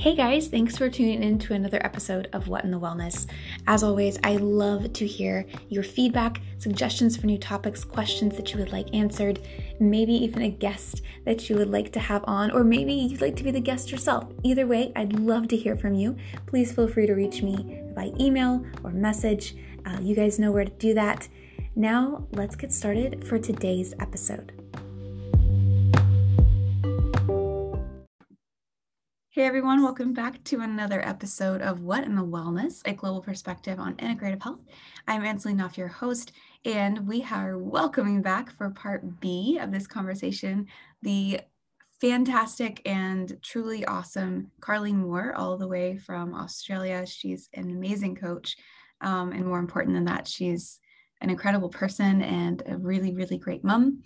Hey guys, thanks for tuning in to another episode of What in the Wellness. As always, I love to hear your feedback, suggestions for new topics, questions that you would like answered, maybe even a guest that you would like to have on, or maybe you'd like to be the guest yourself. Either way, I'd love to hear from you. Please feel free to reach me by email or message. Uh, you guys know where to do that. Now, let's get started for today's episode. Hey everyone, welcome back to another episode of What in the Wellness, a global perspective on integrative health. I'm Ansley Knopf, your host, and we are welcoming back for part B of this conversation the fantastic and truly awesome Carlene Moore, all the way from Australia. She's an amazing coach, um, and more important than that, she's an incredible person and a really, really great mom.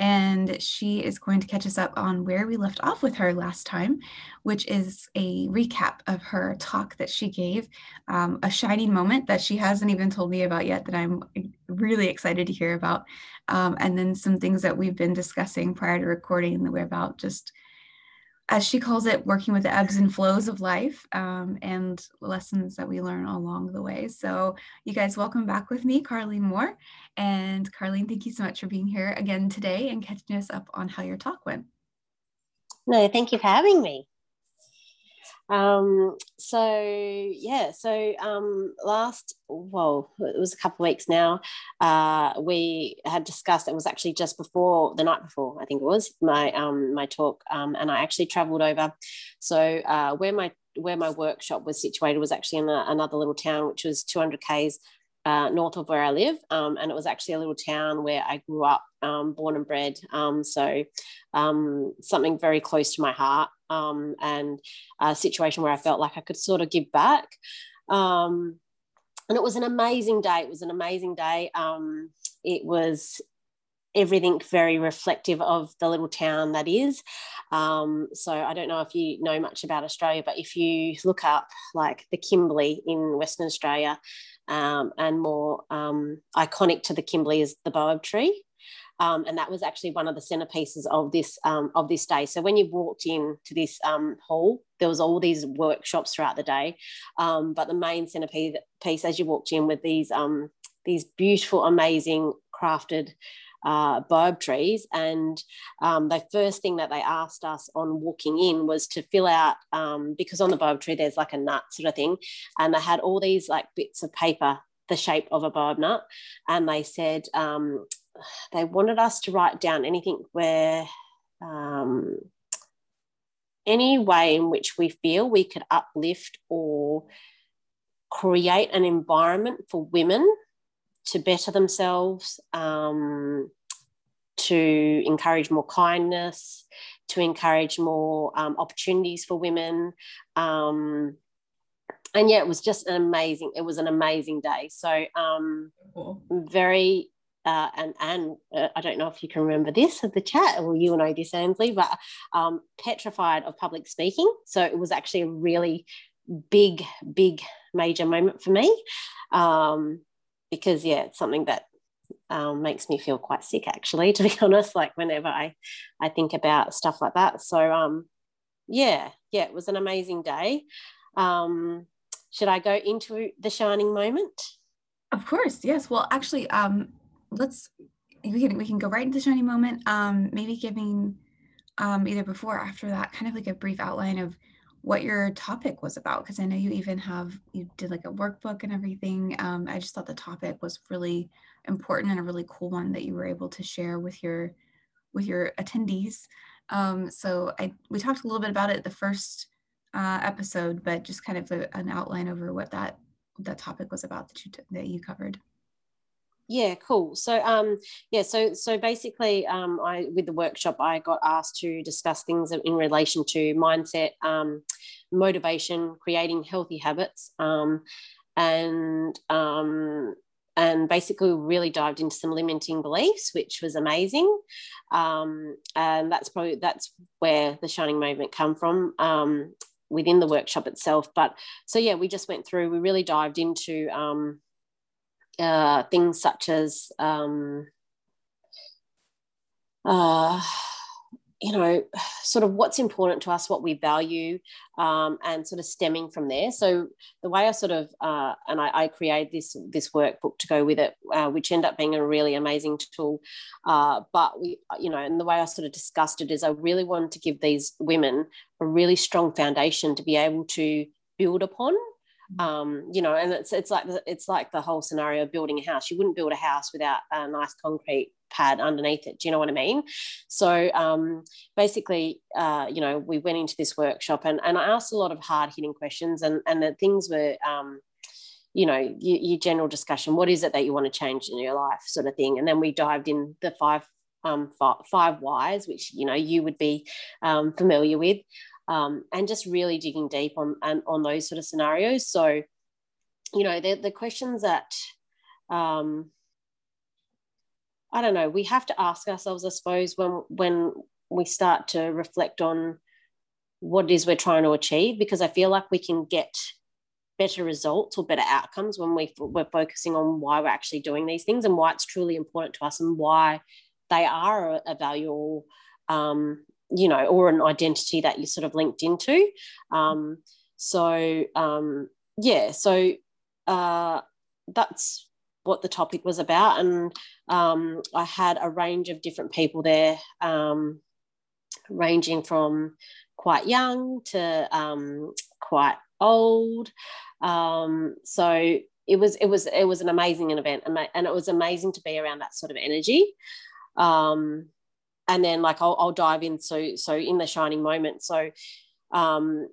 And she is going to catch us up on where we left off with her last time, which is a recap of her talk that she gave, um, a shining moment that she hasn't even told me about yet that I'm really excited to hear about, um, and then some things that we've been discussing prior to recording that we're about just as she calls it, working with the ebbs and flows of life um, and lessons that we learn along the way. So, you guys, welcome back with me, Carlene Moore. And Carlene, thank you so much for being here again today and catching us up on how your talk went. No, thank you for having me. Um, so yeah, so um, last well, it was a couple of weeks now. Uh, we had discussed. It was actually just before the night before, I think it was my um, my talk, um, and I actually travelled over. So uh, where my where my workshop was situated was actually in a, another little town, which was 200 k's uh, north of where I live. Um, and it was actually a little town where I grew up, um, born and bred. Um, so um, something very close to my heart um, and a situation where I felt like I could sort of give back. Um, and it was an amazing day. It was an amazing day. it was everything very reflective of the little town that is. Um, so I don't know if you know much about Australia, but if you look up like the Kimberley in Western Australia, um, and more um, iconic to the Kimberley is the boab tree. Um, and that was actually one of the centerpieces of this um, of this day. So when you walked in to this um, hall, there was all these workshops throughout the day, um, but the main centerpiece piece as you walked in with these these beautiful, amazing crafted uh, trees. And um, the first thing that they asked us on walking in was to fill out, um, because on the baobab tree there's like a nut sort of thing, and they had all these like bits of paper the shape of a baobab nut, and they said um, they wanted us to write down anything where um, any way in which we feel we could uplift or create an environment for women to better themselves, um, to encourage more kindness, to encourage more um, opportunities for women. Um, and yeah, it was just an amazing, it was an amazing day. So um, cool. very, uh, and and uh, I don't know if you can remember this of the chat, well, you know this, Ansley, but um, petrified of public speaking. So it was actually a really big, big, major moment for me. Um, because yeah, it's something that um, makes me feel quite sick actually, to be honest. Like whenever I I think about stuff like that. So um, yeah, yeah, it was an amazing day. Um, should I go into the shining moment? Of course, yes. Well, actually, um, let's we can we can go right into the shining moment. Um, maybe giving um, either before or after that, kind of like a brief outline of what your topic was about because I know you even have you did like a workbook and everything. Um, I just thought the topic was really important and a really cool one that you were able to share with your with your attendees. Um, so I we talked a little bit about it the first uh, episode, but just kind of a, an outline over what that that topic was about that you that you covered yeah cool. So um yeah so so basically um i with the workshop i got asked to discuss things in relation to mindset um motivation creating healthy habits um and um and basically really dived into some limiting beliefs which was amazing. Um and that's probably that's where the shining movement come from um within the workshop itself. But so yeah we just went through we really dived into um uh, things such as um, uh, you know, sort of what's important to us, what we value, um, and sort of stemming from there. So the way I sort of uh, and I, I, created this this workbook to go with it, uh, which ended up being a really amazing tool. Uh, but we, you know, and the way I sort of discussed it is, I really wanted to give these women a really strong foundation to be able to build upon um, you know, and it's it's like the, it's like the whole scenario of building a house. You wouldn't build a house without a nice concrete pad underneath it. Do you know what I mean? So um, basically, uh, you know, we went into this workshop and, and I asked a lot of hard hitting questions, and and the things were. Um, you know your, your, general discussion what is it that you want to change in your life sort of thing and then we dived in the five um, five, five whys which you know you would be um, familiar with um, and just really digging deep on, on, on those sort of scenarios. So, you know, the, the questions that, um, I don't know, we have to ask ourselves, I suppose, when, when we start to reflect on what it is we're trying to achieve, because I feel like we can get better results or better outcomes when we, we're focusing on why we're actually doing these things and why it's truly important to us and why they are a, valuable um, you know, or an identity that you sort of linked into. Um, so um, yeah, so uh, that's what the topic was about, and um, I had a range of different people there, um, ranging from quite young to um, quite old. Um, so it was it was it was an amazing event, and it was amazing to be around that sort of energy. And then like I'll, I'll dive in so so in the shining moment so um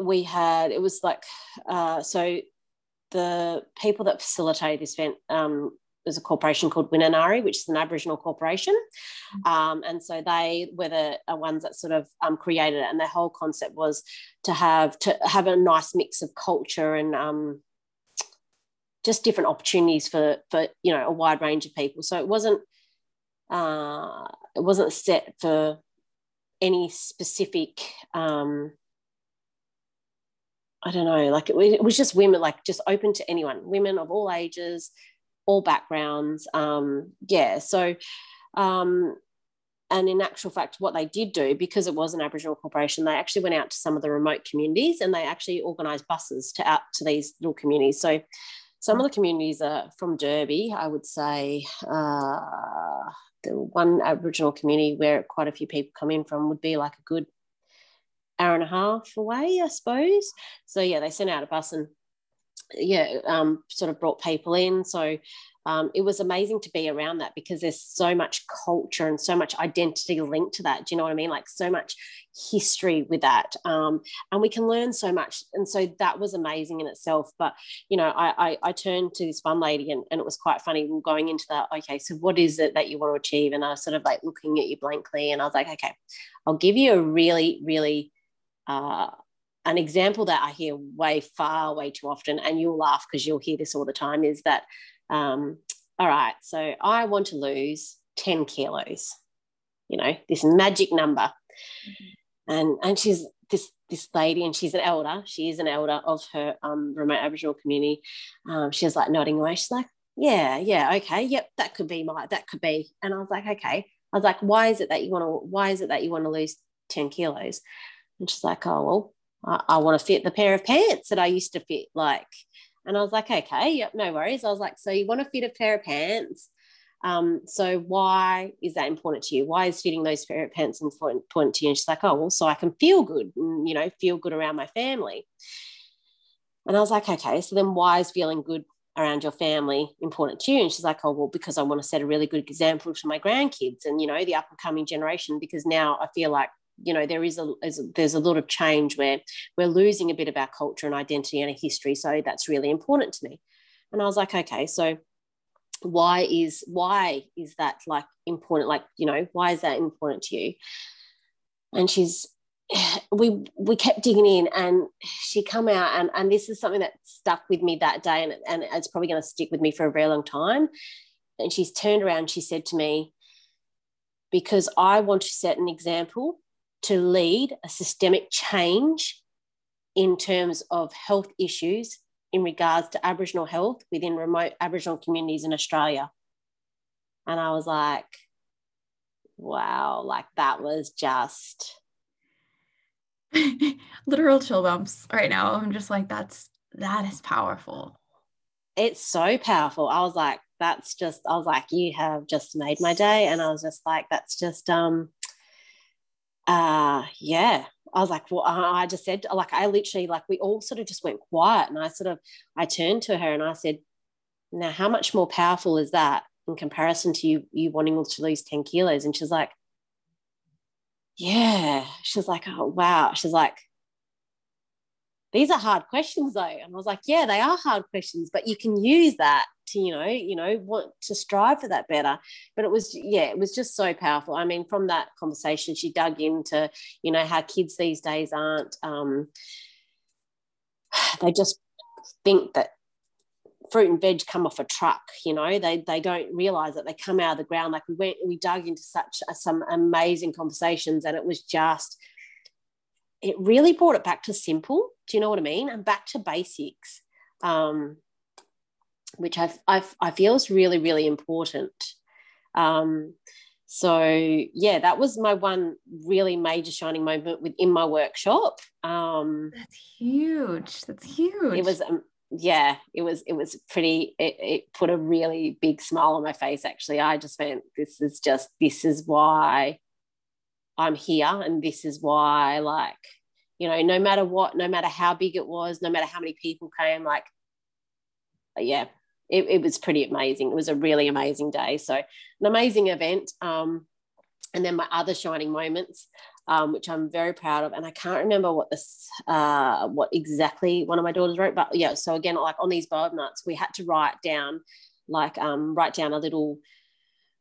we had it was like uh so the people that facilitated this event um there's a corporation called Winun Ngari, which is an Aboriginal corporation. Um, and so they were the ones that sort of um, created it. And their whole concept was to have to have a nice mix of culture and um, just different opportunities for for you know a wide range of people. So it wasn't uh, it wasn't set for any specific um, I don't know, like it, it, was just women, like just open to anyone, women of all ages, all backgrounds. Um, yeah. So, um, and in actual fact, what they did do, because it was an Aboriginal corporation, they actually went out to some of the remote communities and they actually organised buses to out to these little communities. So, some of the communities are from Derby, I would say. Uh, the one Aboriginal community where quite a few people come in from would be like a good hour and a half away, I suppose. So yeah, they sent out a bus and yeah, um, sort of brought people in. So um, it was amazing to be around that because there's so much culture and so much identity linked to that. Do you know what I mean? Like so much history with that. Um, and we can learn so much. And so that was amazing in itself. But, you know, I, I, I turned to this one lady and, and it was quite funny going into that. Okay, so what is it that you want to achieve? And I was sort of like looking at you blankly and I was like, okay, I'll give you a really, really, uh, an example that I hear way far, way too often, and you'll laugh because you'll hear this all the time is that um, all right, so I want to lose 10 kilos, you know, this magic number. Mm-hmm. And, and she's this, this lady, and she's an elder. She is an elder of her um, remote Aboriginal community. Um, she was like nodding away. She's like, yeah, yeah, okay, yep, that could be my, that could be. And I was like, okay. I was like, why is it that you want to, why is it that you want to lose 10 kilos? And she's like, oh, well, I, I want to fit the pair of pants that I used to fit. Like, and I was like, okay, yep, no worries. I was like, so you want to fit a pair of pants. Um, so why is that important to you? Why is fitting those pair of pants important to you? And she's like, oh, well, so I can feel good and, you know, feel good around my family. And I was like, okay, so then why is feeling good around your family important to you? And she's like, oh, well, because I want to set a really good example to my grandkids and, you know, the up and coming generation, because now I feel like you know there is a there's a lot of change where we're losing a bit of our culture and identity and a history so that's really important to me. And i was like okay so why is why is that like important? Like you know why is that important to you? And she's we we kept digging in and she come out and and this is something that stuck with me that day and, and it's probably going to stick with me for a very long time. And she's turned around she said to me because i want to set an example to lead a systemic change in terms of health issues in regards to Aboriginal health within remote Aboriginal communities in Australia. And I was like, wow, like that was just literal chill bumps right now. I'm just like, that's that is powerful. It's so powerful. I was like, that's just, I was like, you have just made my day. And I was just like, that's just um uh yeah. I was like, well, I just said, like, I literally, like, we all sort of just went quiet. And I sort of, I turned to her and I said, now, how much more powerful is that in comparison to you, you wanting to lose 10 kilos? And she's like, yeah she's like oh wow she's like these are hard questions though. And i was like yeah they are hard questions but you can use that to you know you know want to strive for that better. But it was yeah it was just so powerful. I mean from that conversation she dug into you know how kids these days aren't um they just think that fruit and veg come off a truck you know? They they don't realize that they come out of the ground. Like we went we dug into such uh, some amazing conversations and it was just it really brought it back to simple. Do you know what i mean? And back to basics um, which I, I, I feel is really really important. Um, so yeah that was my one really major shining moment within my workshop. Um, that's huge. That's huge. it was um, yeah, it was it was pretty. It, it put a really big smile on my face. Actually, I just went, "This is just this is why I'm here, and this is why, like, you know, no matter what, no matter how big it was, no matter how many people came, like, yeah, it, it was pretty amazing. It was a really amazing day. So, an amazing event. Um, and then my other shining moments um, which I'm very proud of. And I can't remember what this, uh, what exactly one of my daughters wrote, but yeah. So again, like on these boab nuts, we had to write down, like um, write down a little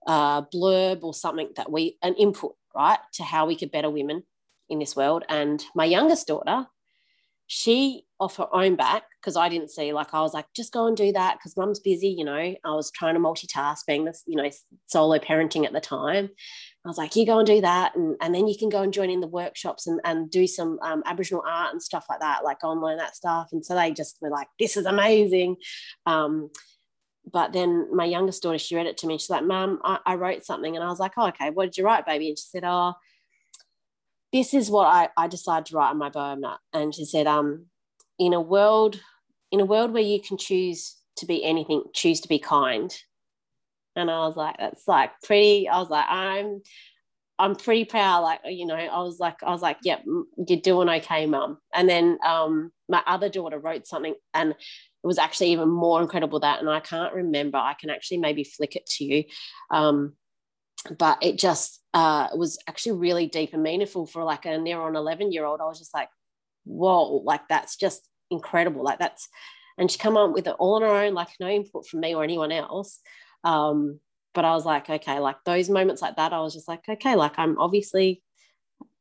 uh, blurb or something that we an input right to how we could better women in this world. And my youngest daughter, she off her own back because I didn't see like I was like just go and do that because mum's busy you know I was trying to multitask being this you know solo parenting at the time I was like, you go and do that. And, and then you can go and join in the workshops and, and do some um, Aboriginal art and stuff like that, like go and learn that stuff. And so they just were like, this is amazing. Um, but then my youngest daughter, she read it to me. She's like, Mom, I, I, wrote something. And I was like, oh, okay, what did you write, baby? And she said, oh, this is what I, I decided to write on my poem. And she said, um, in a world, in a world where you can choose to be anything, choose to be kind and I was like, that's like pretty. I was like, I'm, I'm pretty proud. Like, you know, I was like, I was like, yep, you're doing okay, mum. And then um, my other daughter wrote something, and it was actually even more incredible that. And I can't remember. I can actually maybe flick it to you. Um, but it just uh, was actually really deep and meaningful for like a near on 11 year old. I was just like, whoa, like that's just incredible. Like that's, and she come up with it all on her own, like no input from me or anyone else. Um, but I was like, okay, like those moments like that, I was just like, okay, like I'm obviously,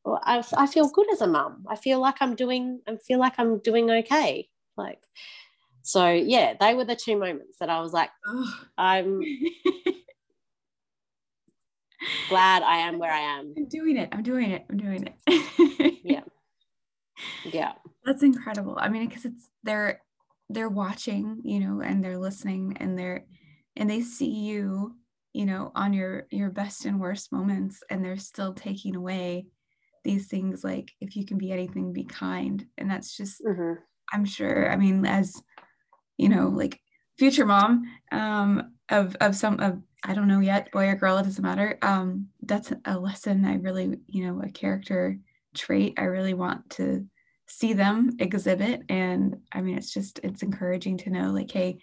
I, I feel good as a mum. I feel like I'm doing, I feel like I'm doing okay. Like, so yeah, they were the two moments that I was like, oh. I'm glad I am where I am. I'm doing it. I'm doing it. I'm doing it. yeah. Yeah. That's incredible. I mean, because it's they're they're watching, you know, and they're listening and they're and they see you you know on your your best and worst moments and they're still taking away these things like if you can be anything be kind and that's just mm-hmm. i'm sure i mean as you know like future mom um of of some of i don't know yet boy or girl it doesn't matter. Um that's a lesson i really you know a character trait i really want to see them exhibit. And i mean it's just it's encouraging to know like hey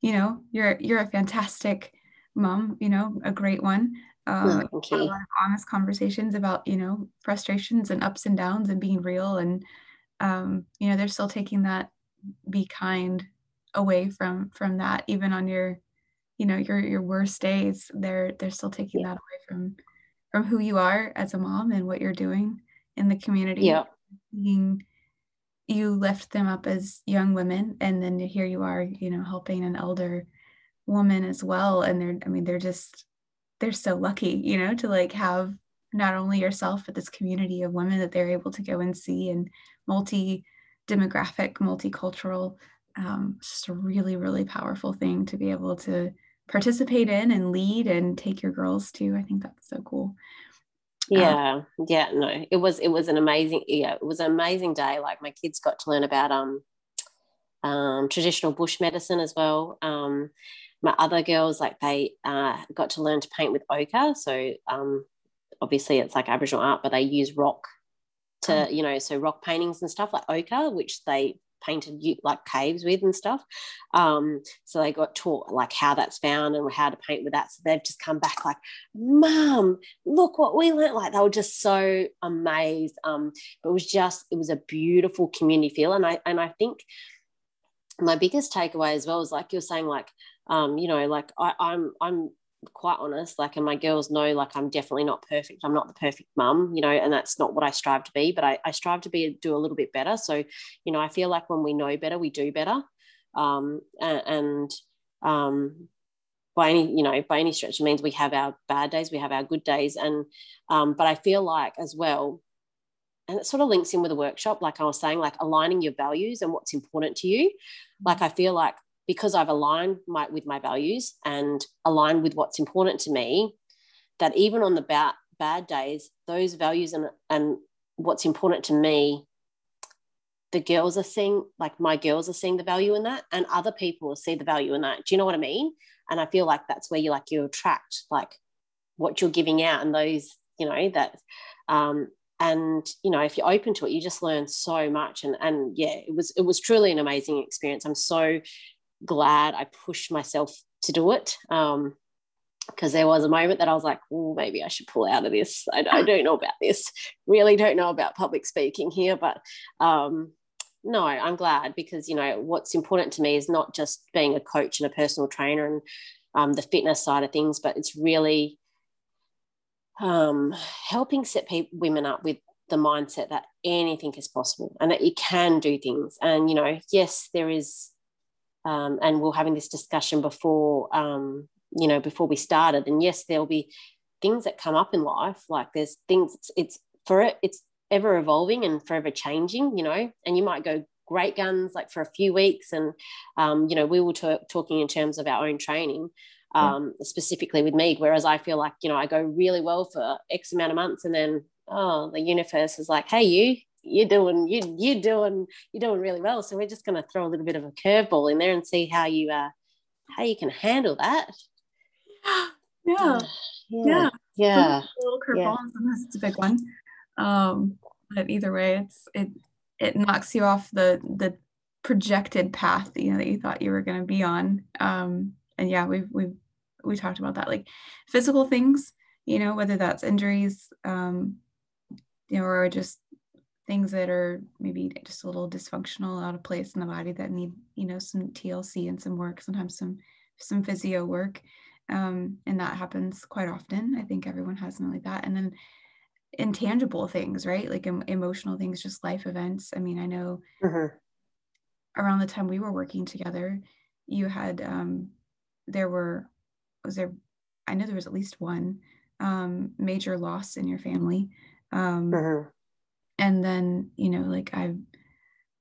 you know you're you're a fantastic mom you know a great one. Uh, okay. a lot of honest conversations about you know frustrations and ups and downs and being real. And um, you know they're still taking that be kind away from from that even on your you know your your worst days they're they're still taking yeah. that away from from who you are as a mom and what you're doing in the community. Yeah. Being you lift them up as young women and then here you are you know helping an elder woman as well. And they're i mean they're just they're so lucky you know to like have not only yourself but this community of women that they're able to go and see and multi demographic multicultural um, just a really really powerful thing to be able to participate in and lead and take your girls to. I think that's so cool. Yeah um, yeah no it was it was an amazing yeah it was an amazing day. Like my kids got to learn about um um traditional bush medicine as well. Um my other girls like they uh, got to learn to paint with ochre. So um obviously it's like aboriginal art but they use rock to oh. you know so rock paintings and stuff like ochre which they painted like caves with and stuff. Um, so they got taught like how that's found and how to paint with that. So they've just come back like, Mum, look what we learned. Like they were just so amazed. Um, it was just it was a beautiful community feel, and I and I think my biggest takeaway as well is like you're saying like um, you know like I, I'm I'm quite honest like and my girls know like i'm definitely not perfect. I'm not the perfect mum you know and that's not what i strive to be but I, I strive to be do a little bit better. So you know i feel like when we know better we do better. Um, and, um, by any you know by any stretch it means we have our bad days we have our good days. And um, but i feel like as well and it sort of links in with the workshop like i was saying like aligning your values and what's important to you. Like i feel like because I've aligned my, with my values and aligned with what's important to me, that even on the bad, bad days, those values and, and what's important to me, the girls are seeing, like my girls are seeing the value in that, and other people see the value in that. Do you know what I mean? And I feel like that's where you like you attract like what you're giving out and those, you know, that um, and you know if you're open to it you just learn so much and and yeah it was it was truly an amazing experience i'm so glad I pushed myself to do it. Um, because there was a moment that I was like, oh, maybe I should pull out of this. I, I, don't know about this. Really don't know about public speaking here, but um, no, I'm glad because you know what's important to me is not just being a coach and a personal trainer and um, the fitness side of things, but it's really um, helping set people, women up with the mindset that anything is possible and that you can do things. And you know, yes, there is um, and we are having this discussion before um, you know before we started and yes there'll be things that come up in life like there's things it's, it's for it it's ever evolving and forever changing you know and you might go great guns like for a few weeks and um, you know we were t- talking in terms of our own training um, yeah. specifically with me whereas i feel like you know i go really well for x amount of months and then oh the universe is like hey you you're doing you you're doing you're doing really well. So we're just going to throw a little bit of a curveball in there and see how you uh how you can handle that. Yeah, yeah, yeah. yeah. A little curveball, yeah. sometimes it's a big one. Um, but either way, it's it it knocks you off the the projected path you know that you thought you were going to be on. Um, and yeah, we've we've we talked about that like physical things, you know, whether that's injuries, um, you know, or just things that are maybe just a little dysfunctional out of place in the body that need you know some tlc and some work sometimes some some physio work um, and that happens quite often. I think everyone has something like that. And then intangible things right? Like em- emotional things just life events. I mean i know mm-hmm. around the time we were working together you had um, there were was there i know there was at least one um, major loss in your family. Um, mm-hmm and then you know like i've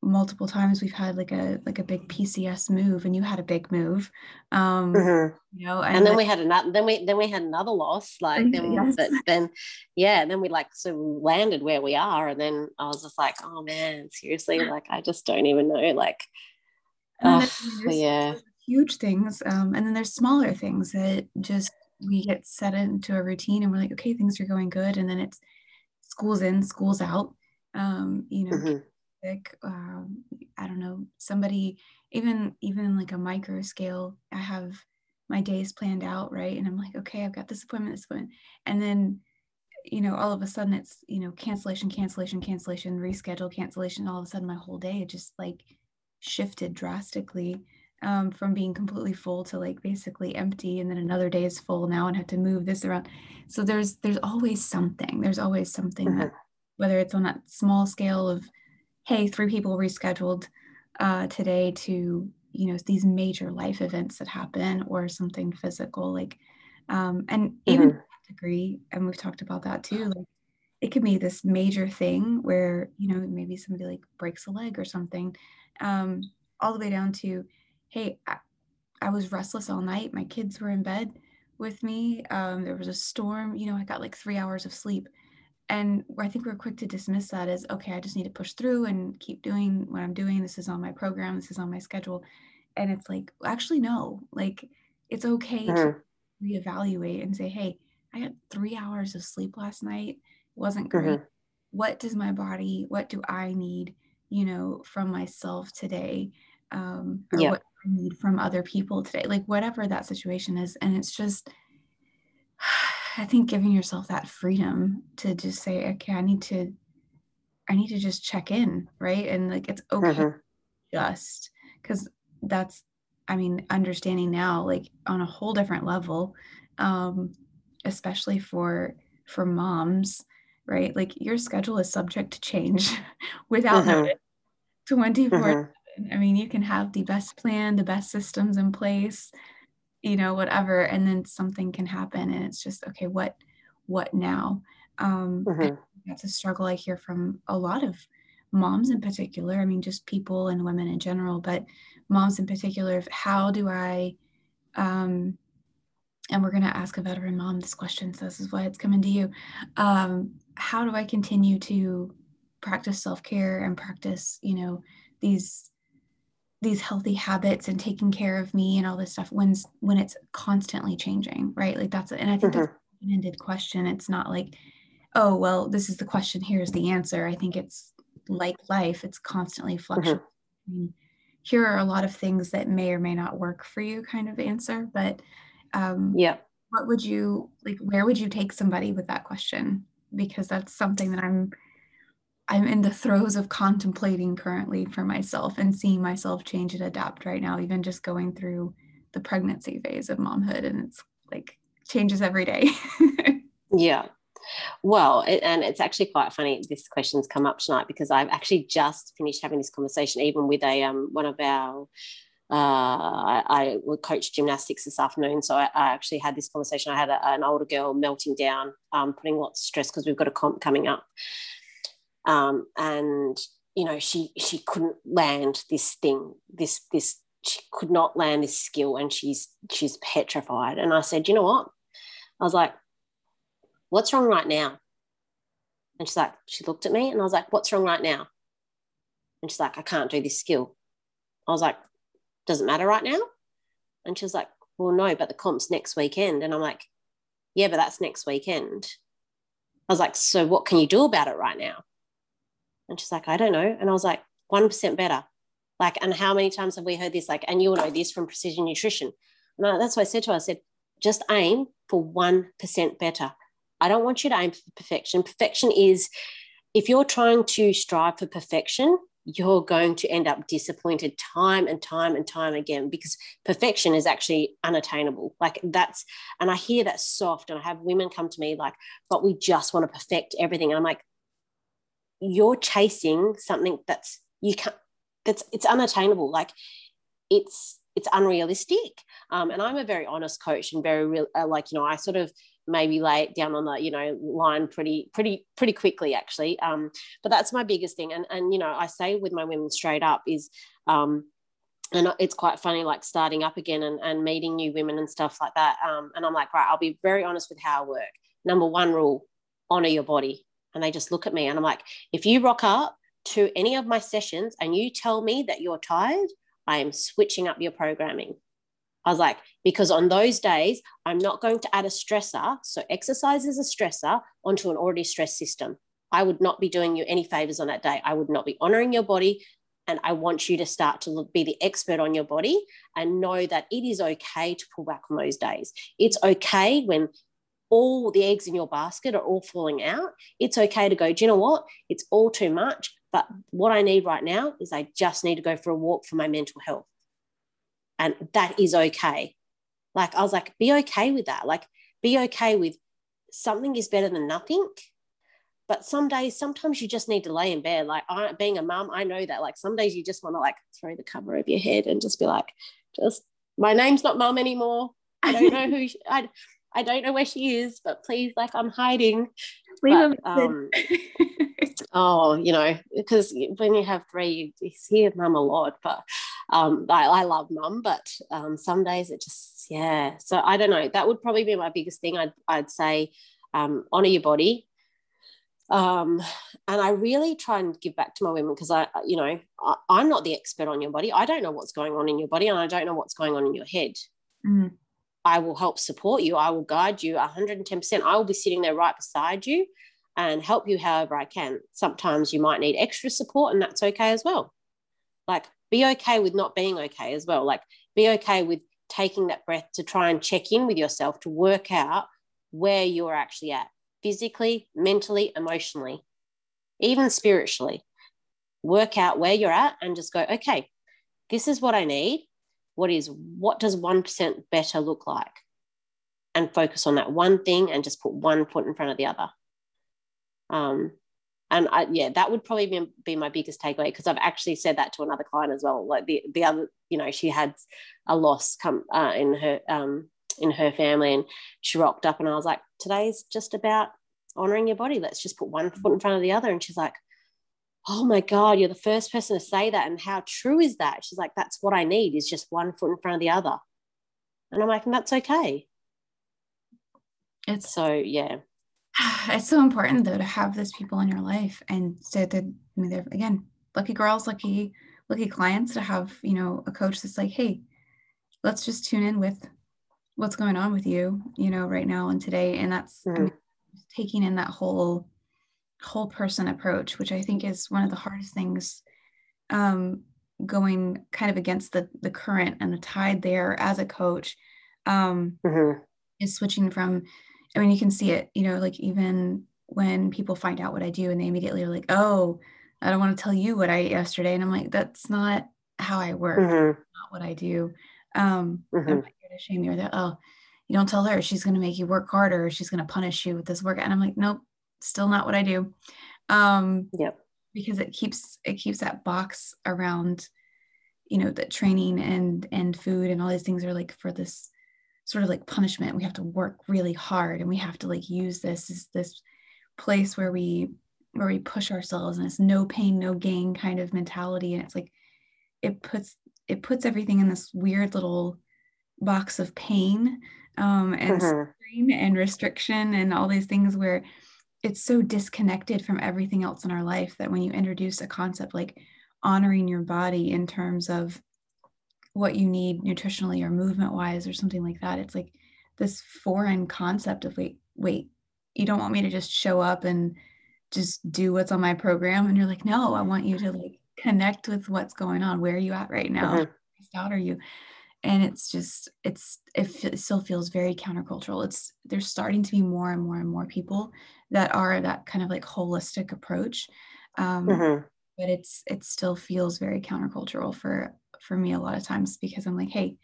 multiple times we've had like a like a big pcs move and you had a big move um mm-hmm. you know and, and then, we had another then we then we had another loss like then yes. but then yeah then we like so we landed where we are and then i was just like oh man seriously like i just don't even know like oh, yeah huge things um and then there's smaller things that just we get set into a routine and we're like okay things are going good and then it's school's in school's out um, you know, mm-hmm. sick, um, I don't know, somebody, even even like a micro scale, I have my days planned out, right? And I'm like, okay, I've got this appointment, this appointment. And then, you know, all of a sudden it's, you know, cancellation, cancellation, cancellation, reschedule, cancellation. All of a sudden my whole day just like shifted drastically um, from being completely full to like basically empty. And then another day is full now and have to move this around. So there's there's always something. There's always something mm-hmm. that whether it's on that small scale of, hey, three people rescheduled uh, today to, you know, these major life events that happen or something physical, like, um, and even mm-hmm. degree, and we've talked about that too, like it could be this major thing where, you know, maybe somebody like breaks a leg or something, um, all the way down to, hey, I, I was restless all night. My kids were in bed with me. Um, there was a storm, you know, I got like three hours of sleep and I think we're quick to dismiss that as okay, I just need to push through and keep doing what I'm doing. This is on my program, this is on my schedule. And it's like, actually, no, like it's okay mm-hmm. to reevaluate and say, hey, I got three hours of sleep last night. It wasn't great. Mm-hmm. What does my body, what do I need, you know, from myself today? Um, or yeah. what I need from other people today, like whatever that situation is. And it's just, I think giving yourself that freedom to just say, okay, I need to, I need to just check in, right? And like it's okay, mm-hmm. just because that's, I mean, understanding now, like on a whole different level, um, especially for for moms, right? Like your schedule is subject to change without mm-hmm. notice, twenty four. Mm-hmm. I mean, you can have the best plan, the best systems in place, you know whatever and then something can happen and it's just okay what what now um mm-hmm. that's a struggle i hear from a lot of moms in particular i mean just people and women in general but moms in particular of how do i um and we're going to ask a veteran mom this question so this is why it's coming to you um how do i continue to practice self-care and practice you know these these healthy habits and taking care of me and all this stuff when when it's constantly changing right like that's and i think mm-hmm. that's an ended question it's not like oh well this is the question here's the answer i think it's like life it's constantly mm-hmm. fluctuating mm-hmm. here are a lot of things that may or may not work for you kind of answer but um yeah what would you like where would you take somebody with that question because that's something that i'm I'm in the throes of contemplating currently for myself and seeing myself change and adapt right now, even just going through the pregnancy phase of momhood. And it's like changes every day. yeah. Well, and it's actually quite funny. This question's come up tonight because I've actually just finished having this conversation, even with a um, one of our. Uh, I, I coach gymnastics this afternoon, so I, I, actually had this conversation. I had a, an older girl melting down, um, putting lots of stress because we've got a comp coming up, um, and you know she she couldn't land this thing this this she could not land this skill and she's she's petrified. And i said you know what? I was like what's wrong right now? And she's like she looked at me and i was like what's wrong right now? And she's like i can't do this skill. I was like doesn't matter right now? And she was like well no but the comp's next weekend. And i'm like yeah but that's next weekend. I was like so what can you do about it right now and she's like, I don't know. And I was like, 1% better. Like, and how many times have we heard this? Like, and you'll know this from precision nutrition. And I, that's what I said to her. I said, just aim for 1% better. I don't want you to aim for perfection. Perfection is if you're trying to strive for perfection, you're going to end up disappointed time and time and time again because perfection is actually unattainable. Like that's, and I hear that soft, and I have women come to me like, but we just want to perfect everything. And I'm like, you're chasing something that's you can't that's it's unattainable like it's it's unrealistic. Um, and i'm a very honest coach and very real uh, like you know i sort of maybe lay it down on the you know line pretty pretty pretty quickly actually. Um, but that's my biggest thing. And and you know i say with my women straight up is um, and it's quite funny like starting up again and, and meeting new women and stuff like that. Um, and i'm like right i'll be very honest with how i work. Number one rule honor your body and they just look at me and I'm like, if you rock up to any of my sessions and you tell me that you're tired, I am switching up your programming. I was like, because on those days, I'm not going to add a stressor. So exercise is a stressor onto an already stressed system. I would not be doing you any favors on that day. I would not be honoring your body. And I want you to start to look, be the expert on your body and know that it is okay to pull back on those days. It's okay when all the eggs in your basket are all falling out, it's okay to go, do you know what? It's all too much. But what I need right now is I just need to go for a walk for my mental health. And that is okay. Like, I was like, be okay with that. Like, be okay with something is better than nothing. But some days, sometimes you just need to lay in bed. Like, I, being a mum, I know that. Like, some days you just want to like throw the cover over your head and just be like, just, my name's not mum anymore. I don't know who, she, I, I don't know where she is, but please, like, I'm hiding. But, um, oh, you know, because when you have three, you, see mum a lot. But um, I, I love mum, but um, some days it just, yeah. So I don't know. That would probably be my biggest thing. I'd, I'd say um, honor your body. um, and I really try and give back to my women because I, you know, I, am not the expert on your body. I don't know what's going on in your body, and I don't know what's going on in your head. Mm. I will help support you. I will guide you 110%. I will be sitting there right beside you and help you however I can. Sometimes you might need extra support, and that's okay as well. Like, be okay with not being okay as well. Like, be okay with taking that breath to try and check in with yourself to work out where you're actually at physically, mentally, emotionally, even spiritually. Work out where you're at and just go, okay, this is what I need. What is, what does 1% better look like? And focus on that one thing and just put one foot in front of the other. Um, and I, yeah, that would probably be, be my biggest takeaway because I've actually said that to another client as well. Like the, the other, you know, she had a loss come uh, in her um, in her family and she rocked up and I was like, today's just about honoring your body. Let's just put one foot in front of the other. And she's like, oh my God, you're the first person to say that. And how true is that? She's like, that's what I need is just one foot in front of the other. And I'm like, and that's okay. It's so, yeah. It's so important though to have those people in your life. And so that, I mean, they're, again, lucky girls, lucky, lucky clients to have, you know, a coach that's like, hey, let's just tune in with what's going on with you, you know, right now and today. And that's mm-hmm. I mean, taking in that whole whole person approach, which I think is one of the hardest things um, going kind of against the the current and the tide there as a coach um, mm-hmm. is switching from. I mean, you can see it, you know, like even when people find out what I do and they immediately are like, "Oh, I don't want to tell you what I ate yesterday," and I'm like, "That's not how I work. Mm-hmm. not what I do." Um, mm-hmm. I'm not here to shame you. Or that, oh, you don't tell her she's going to make you work harder. She's going to punish you with this work. And I'm like, nope, still not what I do. Um, yep. Because it keeps it keeps that box around, you know, that training and and food and all these things are like for this sort of like punishment. We have to work really hard and we have to like use this as this place where we where we push ourselves and it's no pain, no gain kind of mentality. And it's like it puts it puts everything in this weird little box of pain um, and mm-hmm. and restriction and all these things where it's so disconnected from everything else in our life that when you introduce a concept like honoring your body in terms of what you need nutritionally or movement wise or something like that it's like this foreign concept of wait wait you don't want me to just show up and just do what's on my program and you're like no i want you to like connect with what's going on where are you at right now mm-hmm. out are you and it's just it's it, still feels very countercultural it's there's starting to be more and more and more people that are that kind of like holistic approach um, mm-hmm. but it's it still feels very countercultural for for me a lot of times because i'm like hey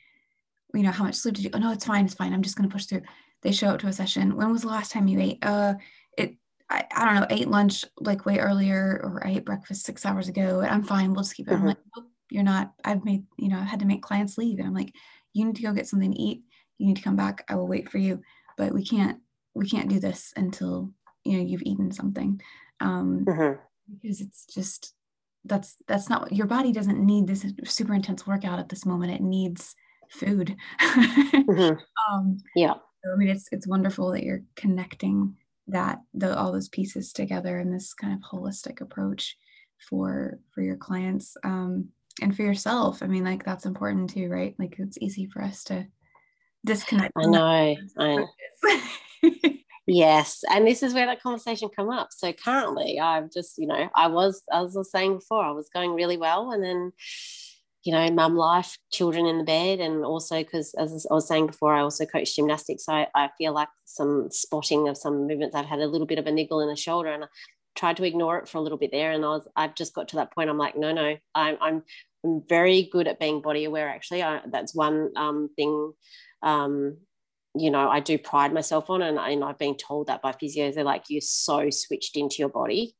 you know how much sleep did you oh no it's fine it's fine i'm just going to push through they show up to a session when was the last time you ate uh it I, I don't know ate lunch like way earlier or i ate breakfast six hours ago i'm fine we'll just keep it mm-hmm. i'm like nope you're not i've made you know i've had to make clients leave and i'm like you need to go get something to eat. You need to come back. I will wait for you. But we can't we can't do this until you know you've eaten something. Um mm-hmm. because it's just that's that's not your body doesn't need this super intense workout at this moment. It needs food. Mm-hmm. um yeah. so, i mean it's it's wonderful that you're connecting that the all those pieces together in this kind of holistic approach for for your clients. Um and for yourself i mean like that's important too right? Like it's easy for us to disconnect i know i yes and this is where that conversation come up. So currently i've just you know i was as i was saying before i was going really well and then you know mum life children in the bed and also because as i was saying before i also coach gymnastics so I, I feel like some spotting of some movements i've had a little bit of a niggle in the shoulder and tried to ignore it for a little bit there and I was I've just got to that point I'm like no no I'm I'm, I'm very good at being body aware actually. I, that's one um, thing um, you know I do pride myself on and, and I've been told that by physios. They're like you're so switched into your body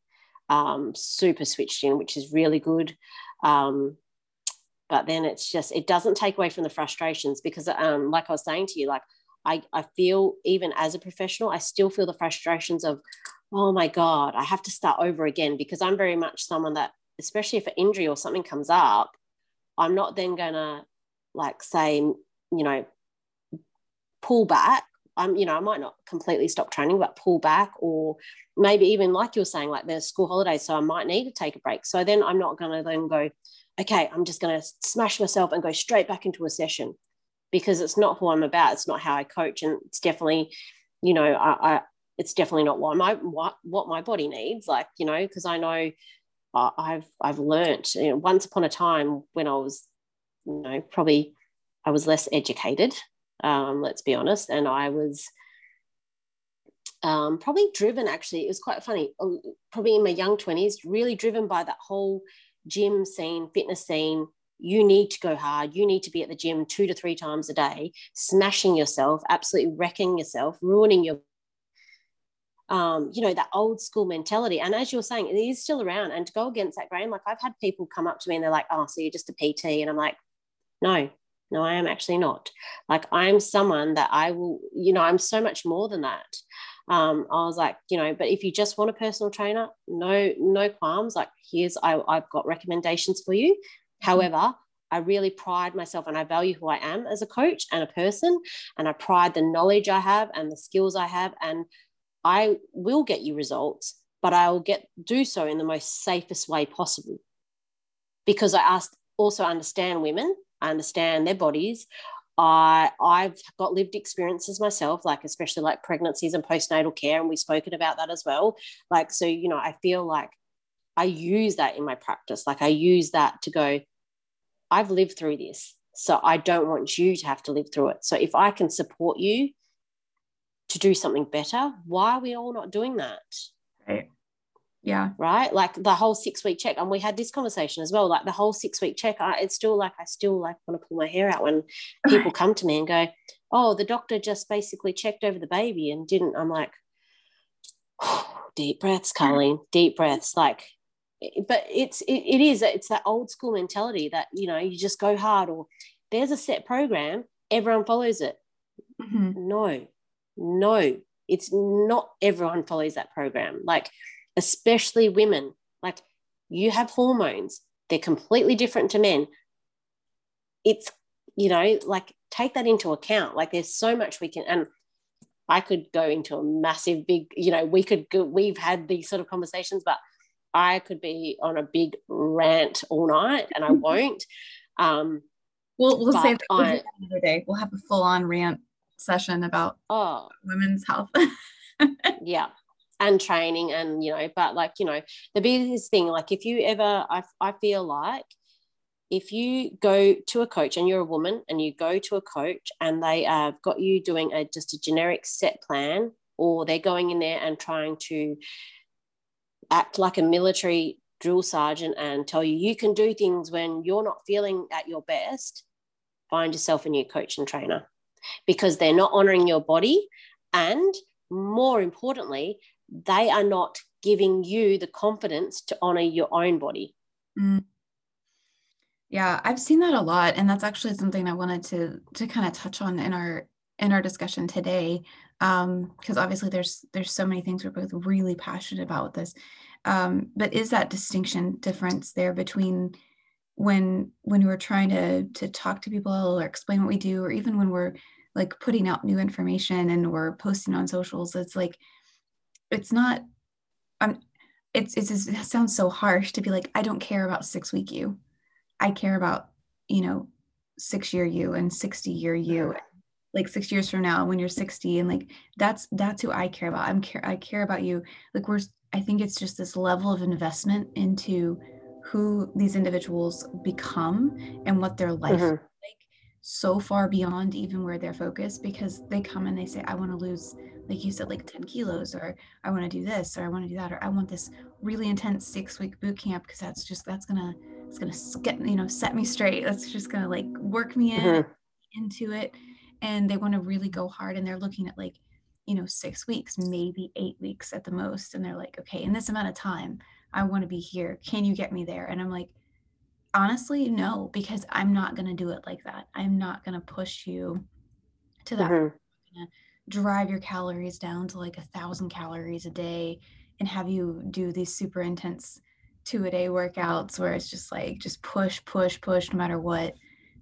um, super switched in which is really good. Um, but then it's just it doesn't take away from the frustrations because um, like I was saying to you like I, I feel even as a professional I still feel the frustrations of oh my God, I have to start over again because I'm very much someone that, especially if an injury or something comes up, I'm not then going to like say, you know, pull back I'm, you know, I might not completely stop training, but pull back, or maybe even like you were saying, like there's school holidays, so I might need to take a break. So then I'm not going to then go, okay, I'm just going to smash myself and go straight back into a session because it's not who I'm about. It's not how I coach, and it's definitely, you know, I, I it's definitely not what my what what my body needs. Like you know, because I know I've I've learned. You know, once upon a time when I was, you know, probably I was less educated. Um, let's be honest, and I was um, probably driven. Actually, it was quite funny. Um, probably in my young twenties, really driven by that whole gym scene, fitness scene, you need to go hard. You need to be at the gym two to three times a day, smashing yourself, absolutely wrecking yourself, ruining your, um, you know, that old school mentality. And as you're saying, it is still around. And to go against that grain, like I've had people come up to me and they're like, oh, so you're just a PT. And I'm like, no, no, I am actually not. Like I'm someone that I will, you know, I'm so much more than that um, I was like, you know, but if you just want a personal trainer, no, no qualms. Like, here's I, I've got recommendations for you. Mm-hmm. However, I really pride myself and I value who I am as a coach and a person. And I pride the knowledge I have and the skills I have. And I will get you results, but I will get do so in the most safest way possible. Because I asked also understand women, I understand their bodies. I I've got lived experiences myself, like especially like pregnancies and postnatal care, and we've spoken about that as well. Like, so you know, I feel like I use that in my practice. Like I use that to go, I've lived through this. So I don't want you to have to live through it. So if I can support you to do something better, why are we all not doing that? Right. Yeah. Right. Like the whole six week check. And we had this conversation as well. Like the whole six week check, I, it's still like, I still like want to pull my hair out when people come to me and go, oh, the doctor just basically checked over the baby and didn't. I'm like, oh, deep breaths, Colleen, deep breaths. Like, but it's, it, it is, it's that old school mentality that, you know, you just go hard or there's a set program, everyone follows it. Mm-hmm. No, no, it's not everyone follows that program. Like, especially women. Like you have hormones, they're completely different to men. It's, you know, like take that into account. Like there's so much we can, and I could go into a massive, big, you know, we could go, we've had these sort of conversations, but I could be on a big rant all night and I won't. Um, we'll we'll save I, another day. We'll have a full on rant session about oh, women's health. yeah. And training and you know but like you know the biggest thing like if you ever I, I feel like if you go to a coach and you're a woman and you go to a coach and they have got you doing a just a generic set plan or they're going in there and trying to act like a military drill sergeant and tell you you can do things when you're not feeling at your best find yourself a new coach and trainer because they're not honoring your body and more importantly they are not giving you the confidence to honor your own body. Mm. Yeah, I've seen that a lot, and that's actually something I wanted to to kind of touch on in our in our discussion today, Um, because obviously there's there's so many things we're both really passionate about with this. Um, but is that distinction difference there between when when we're trying to to talk to people or explain what we do, or even when we're like putting out new information and we're posting on socials? It's like it's not i'm it's, it's it sounds so harsh to be like i don't care about six week you. I care about you know six year you and 60 year you. Mm-hmm. Like six years from now when you're 60 and like that's that's who i care about. I'm care i care about you. Like we're i think it's just this level of investment into who these individuals become and what their life mm-hmm. like so far beyond even where they're focused because they come and they say i want to lose like you said, like 10 kilos, or I want to do this, or I want to do that, or I want this really intense six week boot camp because that's just that's gonna it's gonna get you know set me straight. That's just gonna like work me in mm-hmm. into it. And they want to really go hard, and they're looking at like you know six weeks, maybe eight weeks at the most, and they're like, okay, in this amount of time, I want to be here. Can you get me there? And I'm like, honestly, no, because I'm not gonna do it like that. I'm not gonna push you to that. Mm-hmm drive your calories down to like a thousand calories a day and have you do these super intense two a day workouts where it's just like just push push push no matter what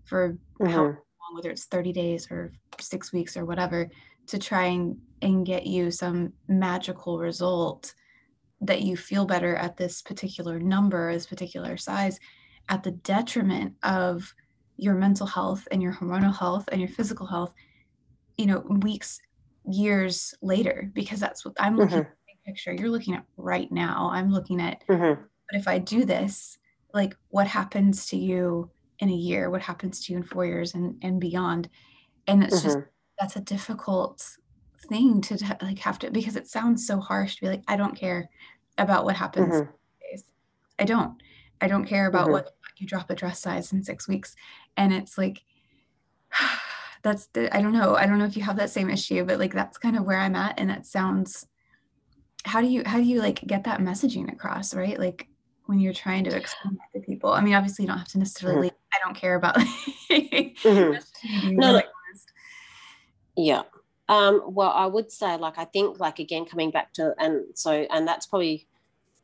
for mm-hmm. how long whether it's 30 days or six weeks or whatever to try and, and get you some magical result that you feel better at this particular number, this particular size, at the detriment of your mental health and your hormonal health and your physical health, you know, weeks, years later, because that's what I'm looking mm-hmm. at picture. You're looking at right now. I'm looking at, mm-hmm. but if I do this, like what happens to you in a year? What happens to you in four years and, and beyond? And it's mm-hmm. just, that's a difficult thing to like have to, because it sounds so harsh to be like, I don't care about what happens. Mm-hmm. I don't. I don't care about mm-hmm. what you drop a dress size in six weeks. And it's like, that's the, I don't know. I don't know if you have that same issue, but like that's kind of where I'm at. And that sounds, how do you, how do you like get that messaging across, right? Like when you're trying to explain that to people. I mean, obviously you don't have to necessarily, mm-hmm. I don't care about. mm-hmm. no, yeah. Um, well, I would say, like, I think, like, again, coming back to, and so, and that's probably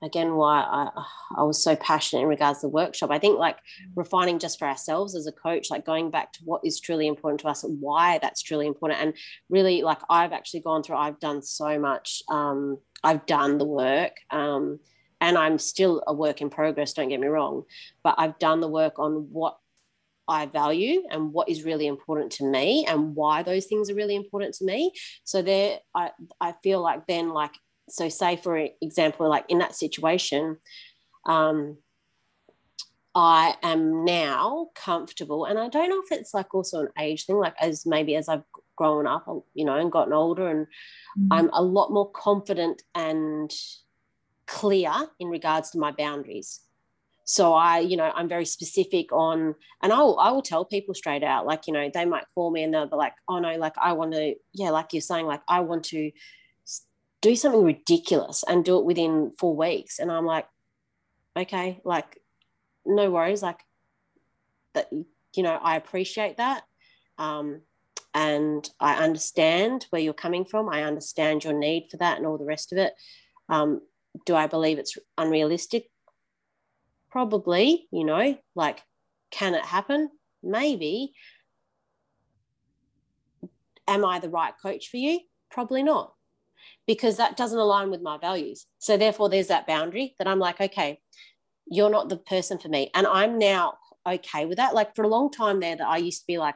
again why I, I was so passionate in regards to the workshop. I think like refining just for ourselves as a coach, like going back to what is truly important to us and why that's truly important. And really like I've actually gone through, I've done so much. Um, I've done the work. Um, and I'm still a work in progress, don't get me wrong, but I've done the work on what I value and what is really important to me and why those things are really important to me. So there I I feel like then like so say for example like in that situation um, i am now comfortable and i don't know if it's like also an age thing like as maybe as i've grown up you know and gotten older and mm-hmm. i'm a lot more confident and clear in regards to my boundaries so i you know i'm very specific on and i will, I will tell people straight out like you know they might call me and they'll be like oh no like i want to yeah like you're saying like i want to do something ridiculous and do it within four weeks. And I'm like, okay, like, no worries. Like, that, you know, I appreciate that. Um, and I understand where you're coming from. I understand your need for that and all the rest of it. Um, do I believe it's unrealistic? Probably, you know, like, can it happen? Maybe. Am I the right coach for you? Probably not because that doesn't align with my values. So therefore, there's that boundary that I'm like, okay, you're not the person for me. And I'm now okay with that. Like for a long time there, that I used to be like,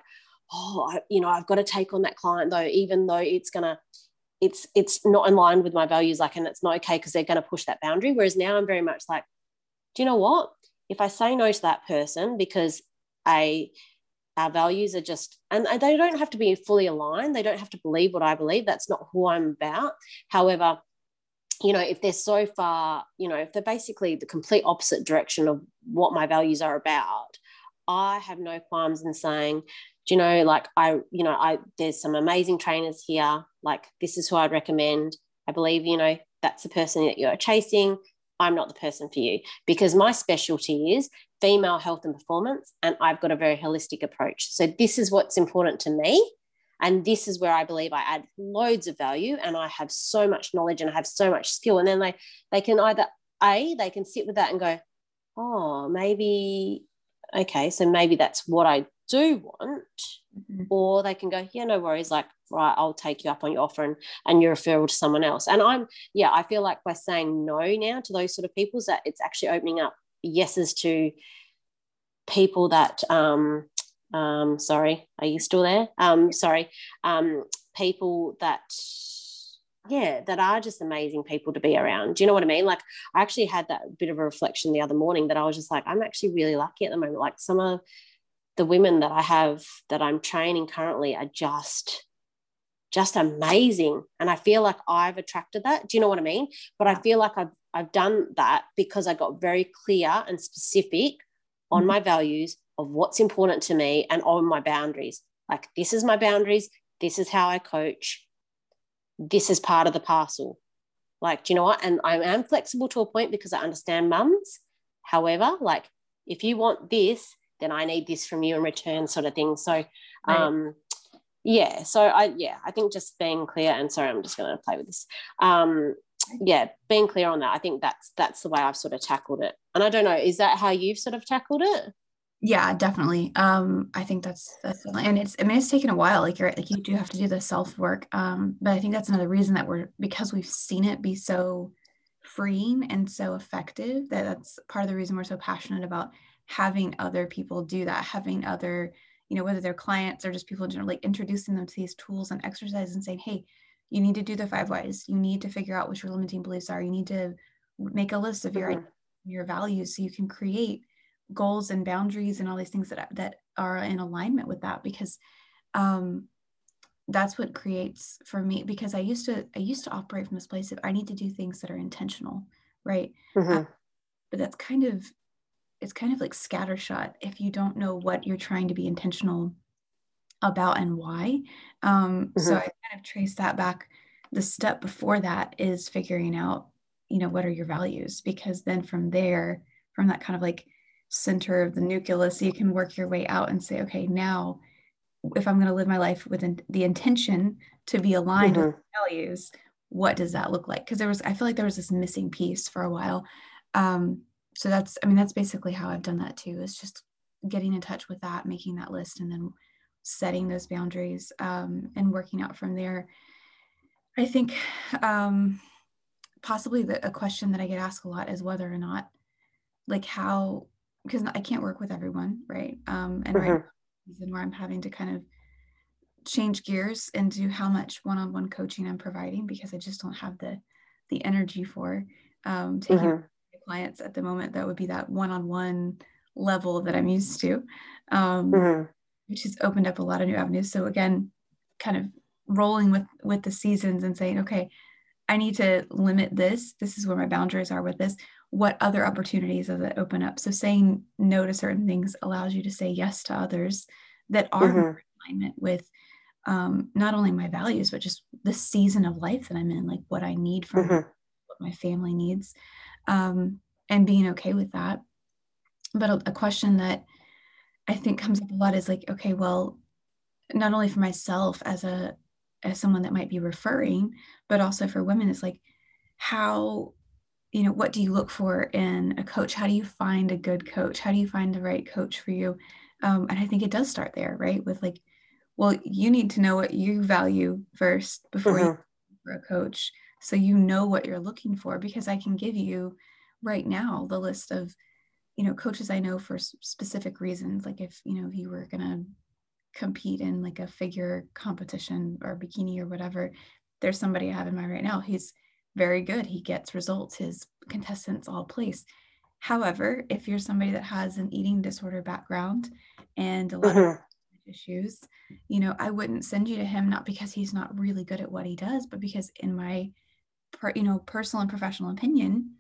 oh, I, you know, I've got to take on that client though, even though it's gonna, it's it's not in line with my values. Like, and it's not okay because they're going to push that boundary. Whereas now I'm very much like, do you know what? If I say no to that person because a our values are just and they don't have to be fully aligned. They don't have to believe what i believe. That's not who i'm about. However you know if they're so far you know if they're basically the complete opposite direction of what my values are about i have no qualms in saying do you know like i you know i there's some amazing trainers here. Like this is who i'd recommend. I believe you know that's the person that you're chasing I'm not the person for you because my specialty is female health and performance, and I've got a very holistic approach. So, this is what's important to me. And this is where I believe I add loads of value and I have so much knowledge and I have so much skill. And then they, they can either, A, they can sit with that and go, oh, maybe, okay, so maybe that's what I do want. Mm-hmm. Or they can go, yeah, no worries. Like, right, I'll take you up on your offer and, and your referral to someone else. And I'm, yeah, I feel like by saying no now to those sort of people, that it's actually opening up yeses to people that, um, um, sorry, are you still there? Um, sorry, um, people that, yeah, that are just amazing people to be around. Do you know what I mean? Like, I actually had that bit of a reflection the other morning that I was just like, I'm actually really lucky at the moment. Like, some of the women that I have that I'm training currently are just just amazing. And I feel like I've attracted that. Do you know what I mean? But I feel like I've, I've done that because I got very clear and specific on mm-hmm. my values of what's important to me and on my boundaries. Like, this is my boundaries. This is how I coach. This is part of the parcel. Like, do you know what? And I am flexible to a point because I understand mums. However, like, if you want this, then I need this from you in return, sort of thing. So, um, yeah so i yeah i think just being clear and sorry i'm just going to play with this um yeah being clear on that i think that's that's the way i've sort of tackled it and i don't know is that how you've sort of tackled it Yeah, definitely. Um, I think that's that's and it's I mean it's taken a while. Like you're like you do have to do the self work. Um, but I think that's another reason that we're because we've seen it be so freeing and so effective that that's part of the reason we're so passionate about having other people do that, having other, you know, whether they're clients or just people generally like introducing them to these tools and exercises and saying, hey, you need to do the five whys. You need to figure out what your limiting beliefs are. You need to make a list of your mm-hmm. your values so you can create goals and boundaries and all these things that that are in alignment with that because um that's what creates for me because i used to i used to operate from this place of i need to do things that are intentional right mm-hmm. uh, but that's kind of it's kind of like scattershot if you don't know what you're trying to be intentional about and why. Um mm-hmm. so i kind of trace that back. The step before that is figuring out you know what are your values? Because then from there from that kind of like center of the nucleus you can work your way out and say okay now if i'm going to live my life with the intention to be aligned mm-hmm. with values what does that look like? Because there was i feel like there was this missing piece for a while. Um, so that's i mean that's basically how i've done that too is just getting in touch with that making that list and then setting those boundaries um, and working out from there. I think um, possibly the, a question that i get asked a lot is whether or not like how because i can't work with everyone right? Um, and mm-hmm. right season where i'm having to kind of change gears and do how much one-on-one coaching i'm providing because i just don't have the the energy for um, taking mm-hmm clients at the moment that would be that one-on-one level that I'm used to, um, mm-hmm. which has opened up a lot of new avenues. So again, kind of rolling with with the seasons and saying, okay, I need to limit this. This is where my boundaries are with this. What other opportunities does it open up? So saying no to certain things allows you to say yes to others that are mm-hmm. in alignment with um, not only my values, but just the season of life that I'm in, like what I need from mm-hmm. what my family needs um, and being okay with that. But a, a question that I think comes up a lot is like, okay, well, not only for myself as a as someone that might be referring, but also for women, is like how you know what do you look for in a coach? How do you find a good coach? How do you find the right coach for you? Um, and i think it does start there right? With like well you need to know what you value first before mm-hmm. you for a coach so you know what you're looking for because i can give you right now the list of you know coaches i know for specific reasons like if you know if you were going to compete in like a figure competition or bikini or whatever there's somebody i have in mind right now. He's very good. He gets results. His contestants all place. However if you're somebody that has an eating disorder background and a lot mm-hmm. of issues you know i wouldn't send you to him not because he's not really good at what he does but because in my per, you know personal and professional opinion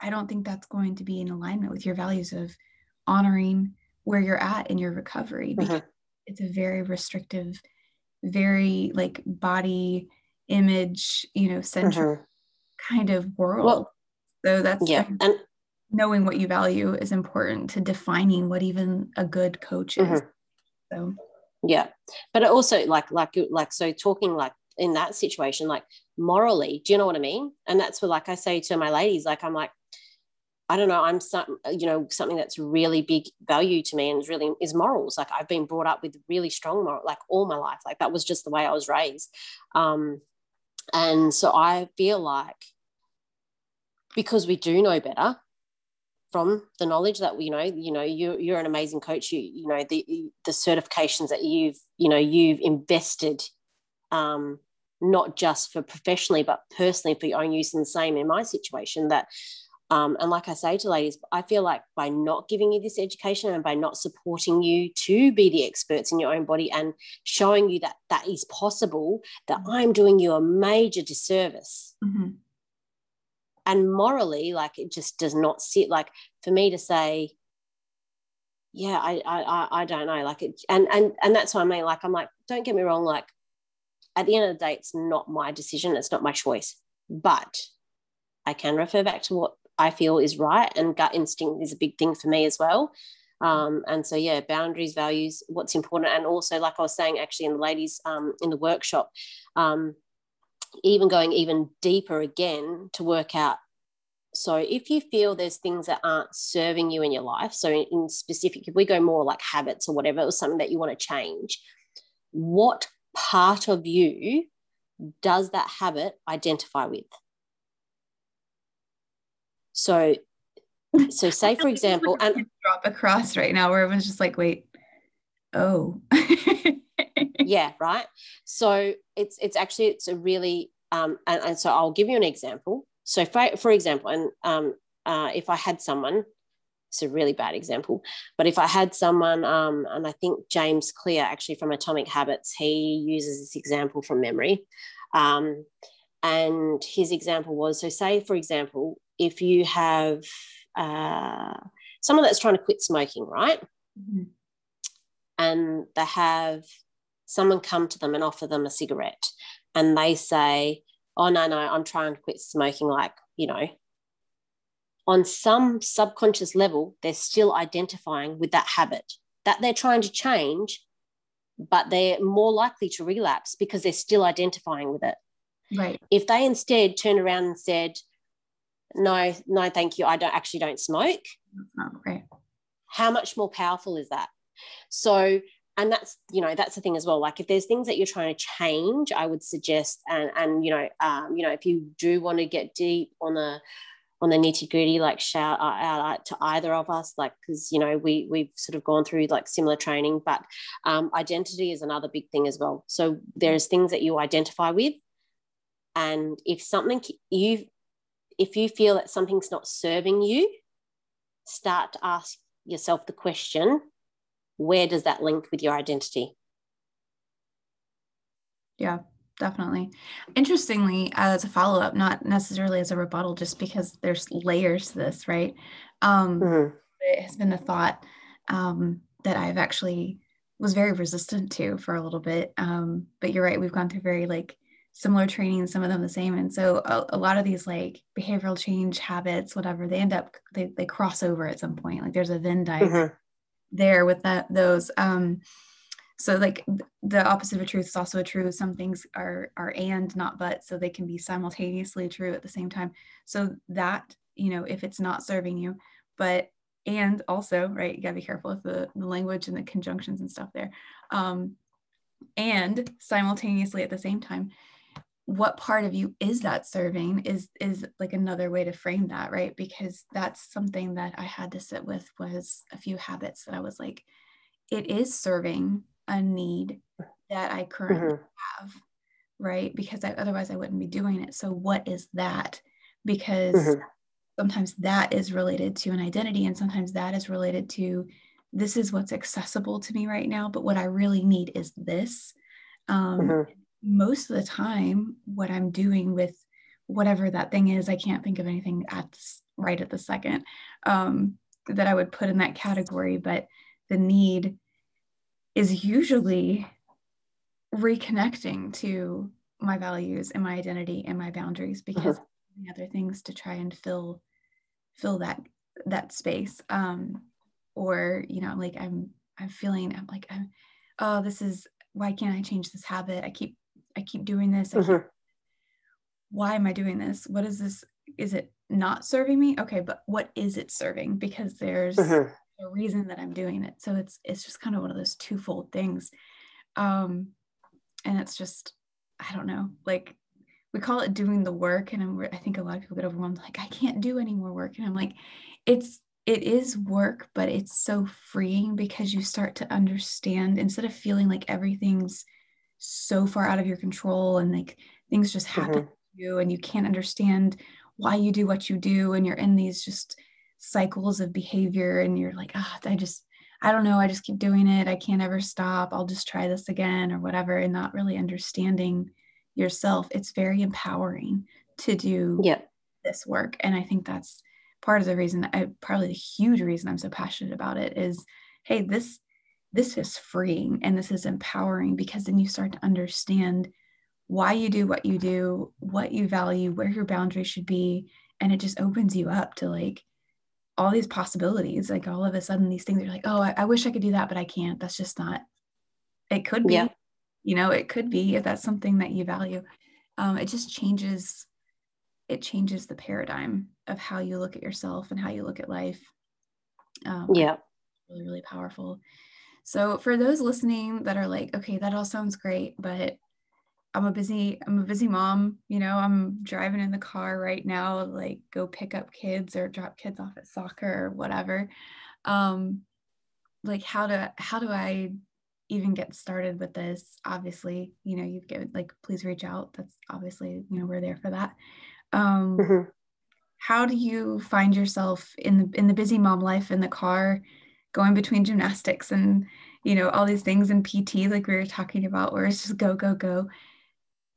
i don't think that's going to be in alignment with your values of honoring where you're at in your recovery because mm-hmm. it's a very restrictive very like body image you know centric mm-hmm. kind of world well, so that's yeah and knowing what you value is important to defining what even a good coach is mm-hmm. so yeah but also like like like so talking like in that situation like morally. Do you know what i mean? And that's what like i say to my ladies like i'm like i don't know i'm some you know something that's really big value to me and is really is morals. Like i've been brought up with really strong moral like all my life. Like that was just the way i was raised. Um and so i feel like because we do know better from the knowledge that we you know you know you you're an amazing coach. You you know the the certifications that you've you know you've invested um not just for professionally, but personally for your own use. And the same in my situation that, um, and like I say to ladies, I feel like by not giving you this education and by not supporting you to be the experts in your own body and showing you that that is possible, that mm-hmm. I'm doing you a major disservice. Mm-hmm. And morally, like it just does not sit like for me to say, yeah, I, I, I don't know, like it, and and and that's what I mean. Like I'm like, don't get me wrong, like at the end of the day, it's not my decision, it's not my choice. But I can refer back to what I feel is right, and gut instinct is a big thing for me as well. Um, and so, yeah, boundaries, values, what's important. And also, like I was saying, actually, in the ladies um, in the workshop, um, even going even deeper again to work out so if you feel there's things that aren't serving you in your life, so in, in specific, if we go more like habits or whatever, or something that you want to change, what part of you does that habit identify with? So, so say for example, and drop across right now where everyone's just like, wait, oh. yeah, right. So it's it's actually it's a really um, and, and so I'll give you an example. So for, for example, and um, uh, if I had someone, it's a really bad example, but if I had someone, um, and I think James Clear actually from Atomic Habits, he uses this example from memory. Um, and his example was so, say, for example, if you have uh, someone that's trying to quit smoking, right? Mm-hmm. And they have someone come to them and offer them a cigarette, and they say, Oh, no, no, I'm trying to quit smoking, like, you know, on some subconscious level, they're still identifying with that habit that they're trying to change, but they're more likely to relapse because they're still identifying with it. Right. If they instead turned around and said, no, no, thank you, I don't actually don't smoke. That's not great. How much more powerful is that? So, and that's you know that's the thing as well. Like if there's things that you're trying to change, I would suggest and and you know um, you know if you do want to get deep on the on the nitty gritty, like shout out to either of us, like because you know we we've sort of gone through like similar training, but um, identity is another big thing as well. So there's things that you identify with, and if something you if you feel that something's not serving you, start to ask yourself the question, where does that link with your identity? Yeah, definitely. Interestingly, as a follow up, not necessarily as a rebuttal, just because there's layers to this, right? Um, mm-hmm. It has been the thought um, that I've actually was very resistant to for a little bit. Um, but you're right, we've gone through very like similar training, some of them the same. And so a, a, lot of these like behavioral change habits, whatever, they end up they, they cross over at some point. Like there's a Venn diagram mm-hmm. there with that those. Um, so like the opposite of a truth is also a truth. Some things are are and not but so they can be simultaneously true at the same time. So that you know if it's not serving you but and also right you gotta be careful with the, the language and the conjunctions and stuff there. Um and simultaneously at the same time what part of you is that serving is is like another way to frame that right? Because that's something that i had to sit with was a few habits that i was like it is serving a need that I currently mm-hmm. have, right? Because I, otherwise I wouldn't be doing it. So, what is that? Because mm-hmm. sometimes that is related to an identity, and sometimes that is related to this is what's accessible to me right now, but what I really need is this. Um, mm-hmm. Most of the time, what I'm doing with whatever that thing is, I can't think of anything at this, right at the second um, that I would put in that category, but the need is usually reconnecting to my values and my identity and my boundaries because uh-huh. other things to try and fill fill that that space. Um or you know like i'm i'm feeling i'm like i'm oh this is why can't i change this habit? I keep i keep doing this. Uh-huh. why am i doing this? What is this? Is it not serving me? Okay but what is it serving? Because there's uh-huh reason that I'm doing it. So it's it's just kind of one of those twofold things. Um, and it's just I don't know, like we call it doing the work, and I'm, I think a lot of people get overwhelmed, like I can't do any more work, and I'm like, it's it is work, but it's so freeing because you start to understand instead of feeling like everything's so far out of your control and like things just happen mm-hmm. to you and you can't understand why you do what you do and you're in these just cycles of behavior and you're like, ah, oh, I just, I don't know, I just keep doing it. I can't ever stop. I'll just try this again or whatever, and not really understanding yourself. It's very empowering to do yeah. this work. And I think that's part of the reason I probably the huge reason I'm so passionate about it is, hey, this this is freeing and this is empowering because then you start to understand why you do what you do, what you value, where your boundaries should be. And it just opens you up to like all these possibilities. Like all of a sudden, these things are like, oh, I, I wish I could do that, but I can't. That's just not. It could be, yeah. you know, it could be if that's something that you value. Um, it just changes. It changes the paradigm of how you look at yourself and how you look at life. Um, yeah. Really, really powerful. So for those listening that are like, okay, that all sounds great, but I'm a busy, I'm a busy mom, you know, I'm driving in the car right now, like go pick up kids or drop kids off at soccer or whatever. Um, like how to how do I even get started with this? Obviously, you know, you've given like please reach out. That's obviously, you know, we're there for that. Um mm-hmm. how do you find yourself in the in the busy mom life in the car? going between gymnastics and you know all these things in pt like we were talking about where it's just go go go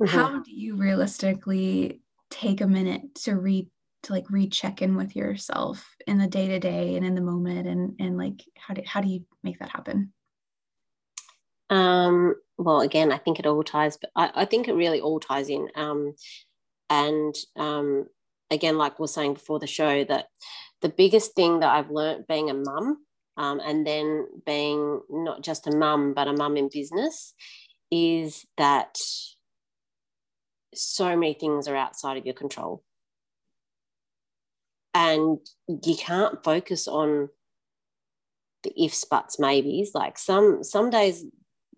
mm-hmm. how do you realistically take a minute to read to like recheck in with yourself in the day to day and in the moment and and like how do how do you make that happen um well again i think it all ties but i, I think it really all ties in um and um again like we are saying before the show that the biggest thing that i've learned being a mum um, and then being not just a mum but a mum in business is that so many things are outside of your control. And you can't focus on the ifs buts maybes. Like some some days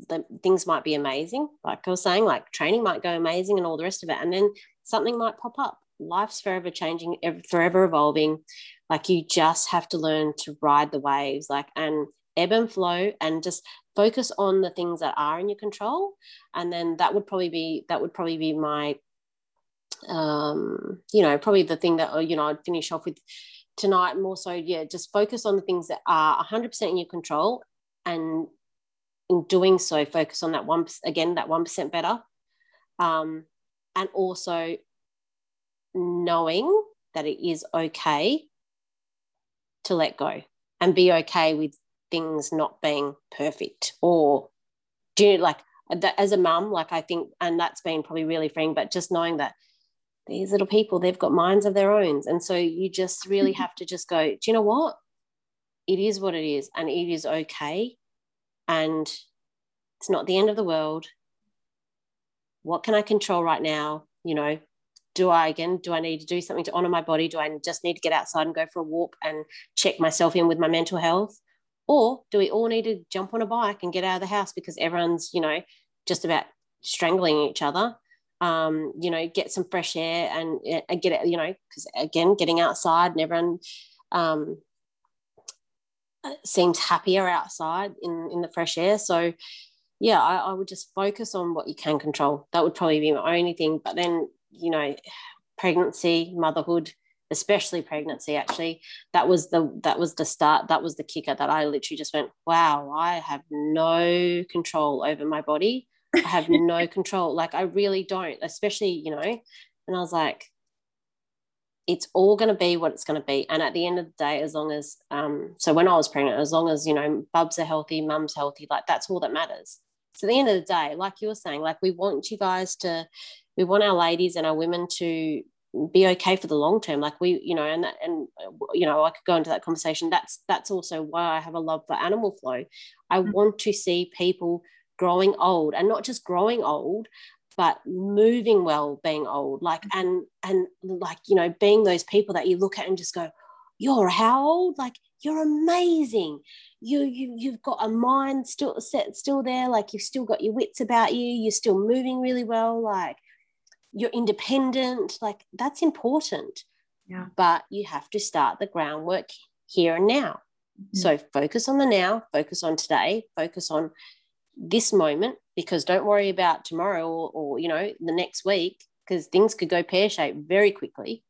the things might be amazing like i was saying like training might go amazing and all the rest of it and then something might pop up. Life's forever changing forever evolving. Like you just have to learn to ride the waves like and ebb and flow and just focus on the things that are in your control. And then that would probably be that would probably be my um you know probably the thing that you know i'd finish off with tonight more so yeah just focus on the things that are 100% in your control and in doing so focus on that one again that 1% better. Um and also knowing that it is okay to let go and be okay with things not being perfect or do you like as a mum like i think and that's been probably really freeing but just knowing that these little people they've got minds of their own and so you just really have to just go do you know what it is what it is and it is okay and it's not the end of the world what can i control right now you know do I again, do I need to do something to honor my body? Do I just need to get outside and go for a walk and check myself in with my mental health? Or do we all need to jump on a bike and get out of the house because everyone's, you know, just about strangling each other? Um, you know, get some fresh air and, and get it, you know, because again, getting outside and everyone um, seems happier outside in, in the fresh air. So, yeah, I, I would just focus on what you can control. That would probably be my only thing. But then you know pregnancy motherhood especially pregnancy actually. That was the that was the start that was the kicker that i literally just went wow i have no control over my body. I have no control. Like i really don't especially you know and i was like it's all going to be what it's going to be. And at the end of the day as long as um so when i was pregnant as long as you know bubs are healthy mum's healthy like that's all that matters. So at the end of the day like you were saying like we want you guys to we want our ladies and our women to be okay for the long term like we you know and that, and you know i could go into that conversation. That's that's also why i have a love for animal flow. I mm-hmm. want to see people growing old and not just growing old but moving well being old. Like mm-hmm. and and like you know being those people that you look at and just go you're how old? Like you're amazing. You you you've got a mind still set still there. Like you've still got your wits about you. You're still moving really well. Like you're independent like that's important. Yeah. But you have to start the groundwork here and now. Mm-hmm. so focus on the now focus on today focus on this moment because don't worry about tomorrow or, or you know the next week because things could go pear-shaped very quickly.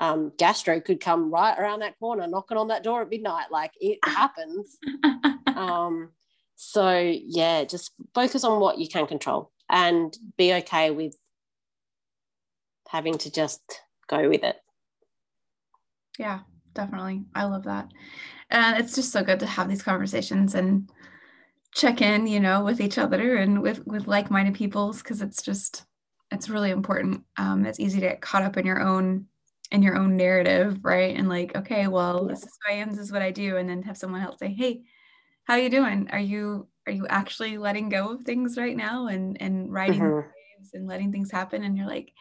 Um, gastro could come right around that corner knocking on that door at midnight like it happens. Um, so yeah just focus on what you can control and be okay with having to just go with it. Yeah, definitely. I love that. And it's just so good to have these conversations and check in, you know, with each other and with with like-minded peoples because it's just it's really important. Um, it's easy to get caught up in your own in your own narrative, right? And like, okay, well, this is who I am, this is what I do, and then have someone else say, "Hey, how are you doing? Are you are you actually letting go of things right now and and riding mm-hmm. waves and letting things happen?" And you're like,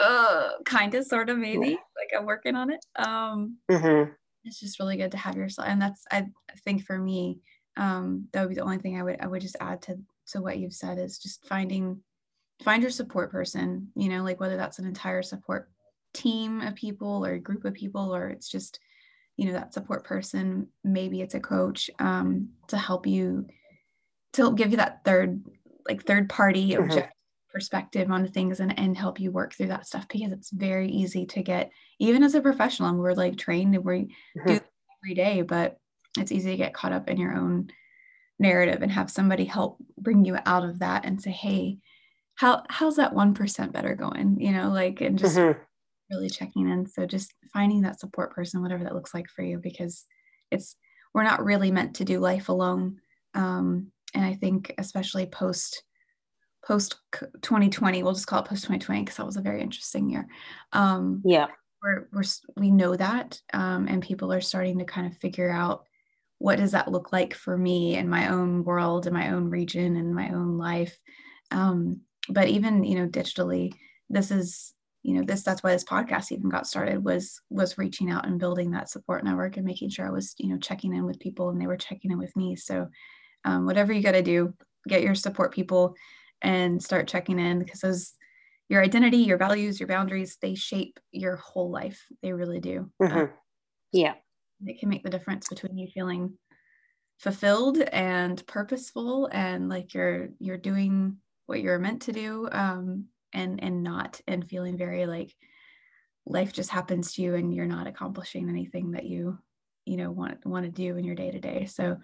uh, kind of, sort of, maybe. Yeah. Like I'm working on it. Um, mm-hmm. It's just really good to have yourself, and that's I think for me, um, that would be the only thing I would I would just add to to what you've said is just finding find your support person. You know, like whether that's an entire support team of people or a group of people, or it's just you know that support person. Maybe it's a coach um, to help you to give you that third like third party mm-hmm. objective perspective on things and, and help you work through that stuff because it's very easy to get even as a professional and we're like trained and we mm-hmm. do every day but it's easy to get caught up in your own narrative and have somebody help bring you out of that and say hey how how's that 1% better going you know like and just mm-hmm. really checking in so just finding that support person whatever that looks like for you because it's we're not really meant to do life alone um, and i think especially post post 2020 we'll just call it post 2020 because that was a very interesting year. Um, yeah. we're, we're we know that um, and people are starting to kind of figure out what does that look like for me in my own world in my own region and my own life. Um, but even you know digitally this is you know this that's why this podcast even got started was was reaching out and building that support network and making sure i was you know checking in with people and they were checking in with me. So um, whatever you got to do get your support people and start checking in because those your identity your values your boundaries they shape your whole life. They really do. Mm-hmm. um, yeah. it can make the difference between you feeling fulfilled and purposeful and like you're you're doing what you're meant to do um, and and not and feeling very like life just happens to you and you're not accomplishing anything that you you know want want to do in your day to day so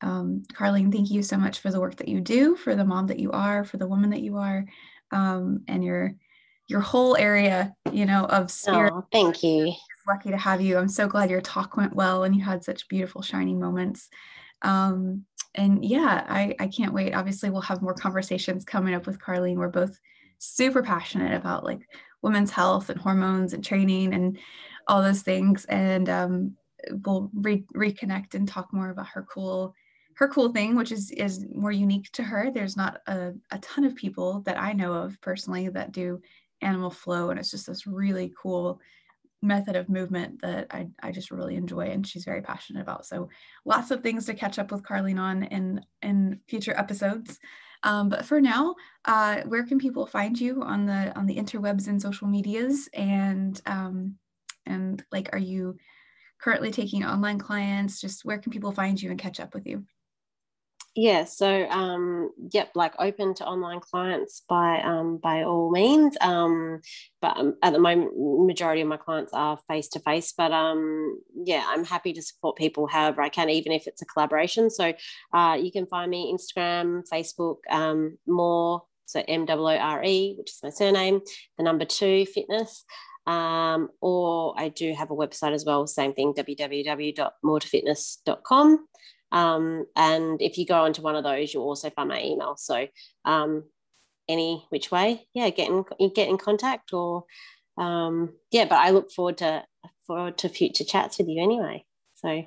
um, Carlene, thank you so much for the work that you do, for the mom that you are, for the woman that you are, um, and your your whole area, you know, of spirit. Oh, thank you. Lucky to have you. I'm so glad your talk went well and you had such beautiful, shining moments. Um, and yeah, I, I can't wait. Obviously, we'll have more conversations coming up with Carlene. We're both super passionate about like women's health and hormones and training and all those things. And um, we'll re- reconnect and talk more about her cool her cool thing, which is is more unique to her. There's not a, a ton of people that I know of personally that do animal flow, and it's just this really cool method of movement that I, I just really enjoy and she's very passionate about. So lots of things to catch up with Carlene on in in future episodes. Um, but for now, uh, where can people find you on the on the interwebs and social medias? And um, and like, are you currently taking online clients? Just where can people find you and catch up with you? yeah so um yep like open to online clients by um by all means um but um, at the moment majority of my clients are face to face but um yeah i'm happy to support people however i can even if it's a collaboration so uh you can find me instagram facebook um more so m-w-o-r-e which is my surname the number two fitness um, or I do have a website as well, same thing, www.moretofitness.com. Um, and if you go onto one of those, you'll also find my email. So um, any which way, yeah, get in get in contact or um, yeah. But I look forward to forward to future chats with you anyway. So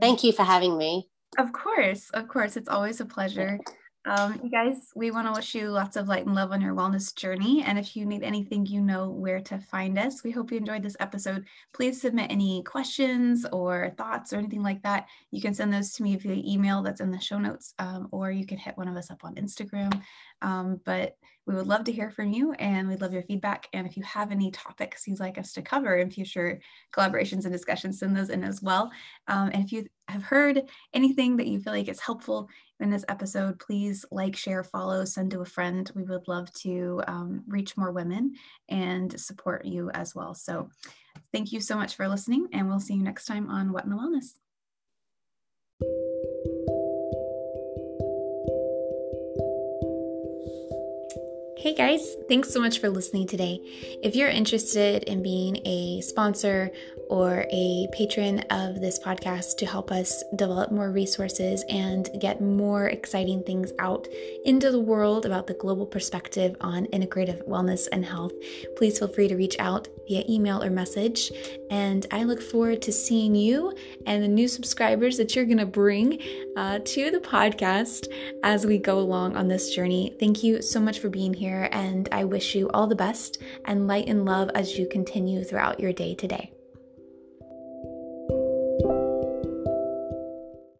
thank you for having me. Of course, of course, it's always a pleasure. Um, you guys, we want to wish you lots of light and love on your wellness journey. And if you need anything, you know where to find us. We hope you enjoyed this episode. Please submit any questions or thoughts or anything like that. You can send those to me via email that's in the show notes, um, or you can hit one of us up on Instagram. Um, but we would love to hear from you and we'd love your feedback. And if you have any topics you'd like us to cover in future collaborations and discussions, send those in as well. Um, and if you have heard anything that you feel like is helpful in this episode, please like, share, follow, send to a friend. We would love to um, reach more women and support you as well. So thank you so much for listening, and we'll see you next time on What in the Wellness. Hey guys, thanks so much for listening today. If you're interested in being a sponsor or a patron of this podcast to help us develop more resources and get more exciting things out into the world about the global perspective on integrative wellness and health, please feel free to reach out via email or message. And I look forward to seeing you and the new subscribers that you're going to bring uh, to the podcast as we go along on this journey. Thank you so much for being here here, and I wish you all the best and light and love as you continue throughout your day today.